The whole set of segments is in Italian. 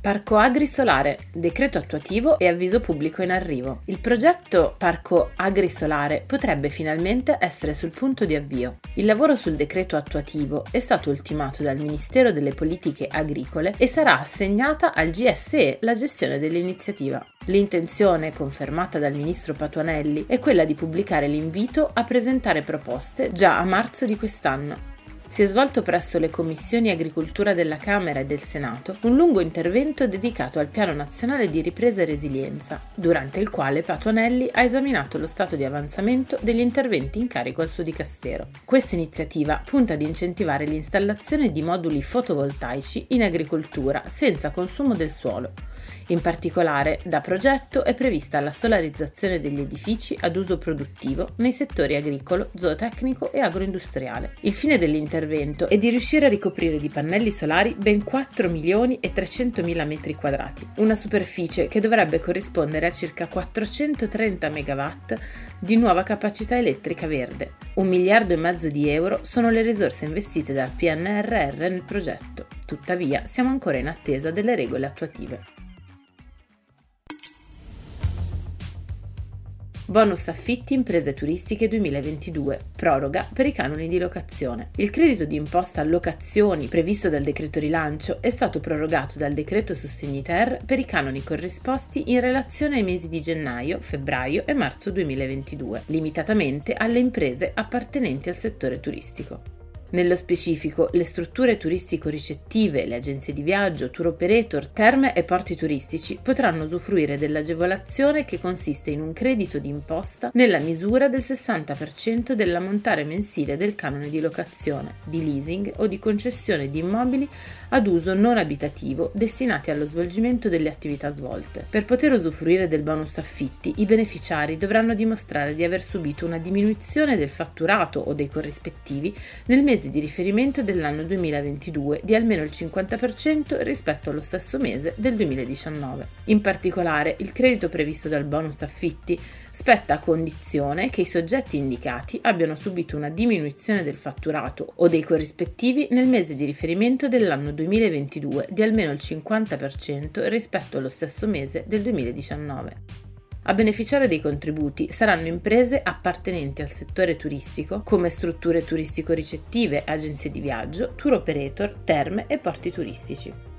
Parco Agrisolare, decreto attuativo e avviso pubblico in arrivo. Il progetto Parco Agrisolare potrebbe finalmente essere sul punto di avvio. Il lavoro sul decreto attuativo è stato ultimato dal Ministero delle Politiche Agricole e sarà assegnata al GSE la gestione dell'iniziativa. L'intenzione, confermata dal ministro Patuanelli, è quella di pubblicare l'invito a presentare proposte già a marzo di quest'anno si è svolto presso le commissioni agricoltura della Camera e del Senato un lungo intervento dedicato al Piano Nazionale di Ripresa e Resilienza, durante il quale Patuanelli ha esaminato lo stato di avanzamento degli interventi in carico al suo dicastero. Questa iniziativa punta ad incentivare l'installazione di moduli fotovoltaici in agricoltura senza consumo del suolo in particolare, da progetto è prevista la solarizzazione degli edifici ad uso produttivo nei settori agricolo, zootecnico e agroindustriale. Il fine dell'intervento è di riuscire a ricoprire di pannelli solari ben 4 milioni e 300 mila metri quadrati, una superficie che dovrebbe corrispondere a circa 430 megawatt di nuova capacità elettrica verde. Un miliardo e mezzo di euro sono le risorse investite dal PNRR nel progetto. Tuttavia, siamo ancora in attesa delle regole attuative. Bonus affitti imprese turistiche 2022, proroga per i canoni di locazione. Il credito di imposta allocazioni previsto dal decreto rilancio è stato prorogato dal decreto sostegni ter per i canoni corrisposti in relazione ai mesi di gennaio, febbraio e marzo 2022, limitatamente alle imprese appartenenti al settore turistico. Nello specifico, le strutture turistico-ricettive, le agenzie di viaggio, tour operator, terme e porti turistici potranno usufruire dell'agevolazione che consiste in un credito di imposta nella misura del 60% dell'ammontare mensile del canone di locazione, di leasing o di concessione di immobili ad uso non abitativo destinati allo svolgimento delle attività svolte. Per poter usufruire del bonus affitti, i beneficiari dovranno dimostrare di aver subito una diminuzione del fatturato o dei corrispettivi nel mese mese di riferimento dell'anno 2022 di almeno il 50% rispetto allo stesso mese del 2019. In particolare, il credito previsto dal bonus affitti spetta a condizione che i soggetti indicati abbiano subito una diminuzione del fatturato o dei corrispettivi nel mese di riferimento dell'anno 2022 di almeno il 50% rispetto allo stesso mese del 2019. A beneficiare dei contributi saranno imprese appartenenti al settore turistico come strutture turistico-ricettive, agenzie di viaggio, tour operator, terme e porti turistici.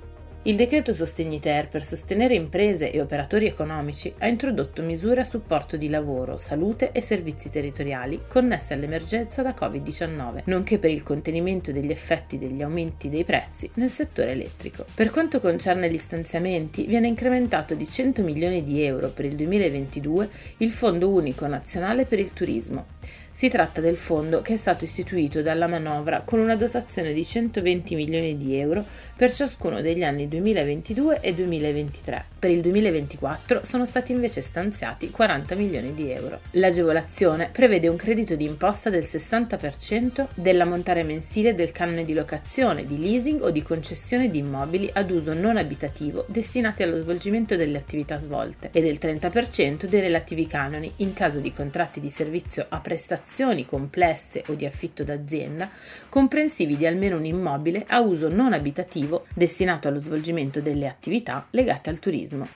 Il decreto Sostegni Ter per sostenere imprese e operatori economici ha introdotto misure a supporto di lavoro, salute e servizi territoriali connesse all'emergenza da Covid-19, nonché per il contenimento degli effetti degli aumenti dei prezzi nel settore elettrico. Per quanto concerne gli stanziamenti, viene incrementato di 100 milioni di euro per il 2022 il Fondo Unico Nazionale per il Turismo si tratta del fondo che è stato istituito dalla manovra con una dotazione di 120 milioni di euro per ciascuno degli anni 2022 e 2023. Per il 2024 sono stati invece stanziati 40 milioni di euro. L'agevolazione prevede un credito di imposta del 60% dell'ammontare mensile del canone di locazione, di leasing o di concessione di immobili ad uso non abitativo destinati allo svolgimento delle attività svolte e del 30% dei relativi canoni in caso di contratti di servizio a prestazione operazioni complesse o di affitto d'azienda, comprensivi di almeno un immobile a uso non abitativo destinato allo svolgimento delle attività legate al turismo.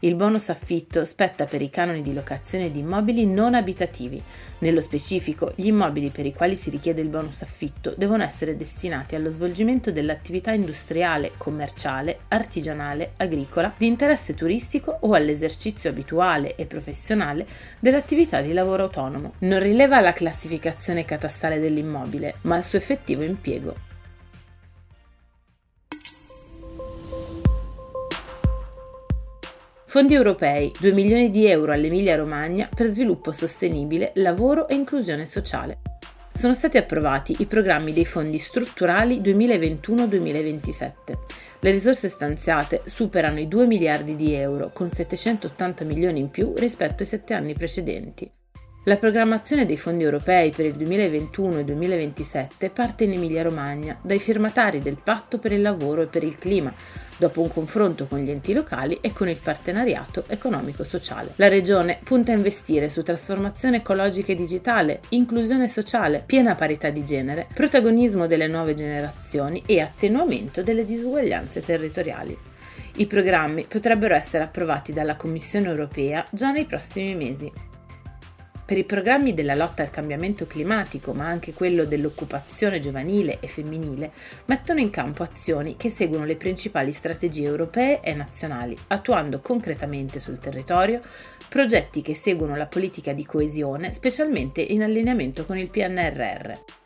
Il bonus affitto spetta per i canoni di locazione di immobili non abitativi. Nello specifico, gli immobili per i quali si richiede il bonus affitto devono essere destinati allo svolgimento dell'attività industriale, commerciale, artigianale, agricola, di interesse turistico o all'esercizio abituale e professionale dell'attività di lavoro autonomo. Non rileva la classificazione catastale dell'immobile, ma il suo effettivo impiego. Fondi europei, 2 milioni di euro all'Emilia Romagna per sviluppo sostenibile, lavoro e inclusione sociale. Sono stati approvati i programmi dei fondi strutturali 2021-2027. Le risorse stanziate superano i 2 miliardi di euro, con 780 milioni in più rispetto ai sette anni precedenti. La programmazione dei fondi europei per il 2021 e 2027 parte in Emilia-Romagna dai firmatari del Patto per il lavoro e per il clima, dopo un confronto con gli enti locali e con il partenariato economico-sociale. La Regione punta a investire su trasformazione ecologica e digitale, inclusione sociale, piena parità di genere, protagonismo delle nuove generazioni e attenuamento delle disuguaglianze territoriali. I programmi potrebbero essere approvati dalla Commissione europea già nei prossimi mesi. Per i programmi della lotta al cambiamento climatico, ma anche quello dell'occupazione giovanile e femminile, mettono in campo azioni che seguono le principali strategie europee e nazionali, attuando concretamente sul territorio progetti che seguono la politica di coesione, specialmente in allineamento con il PNRR.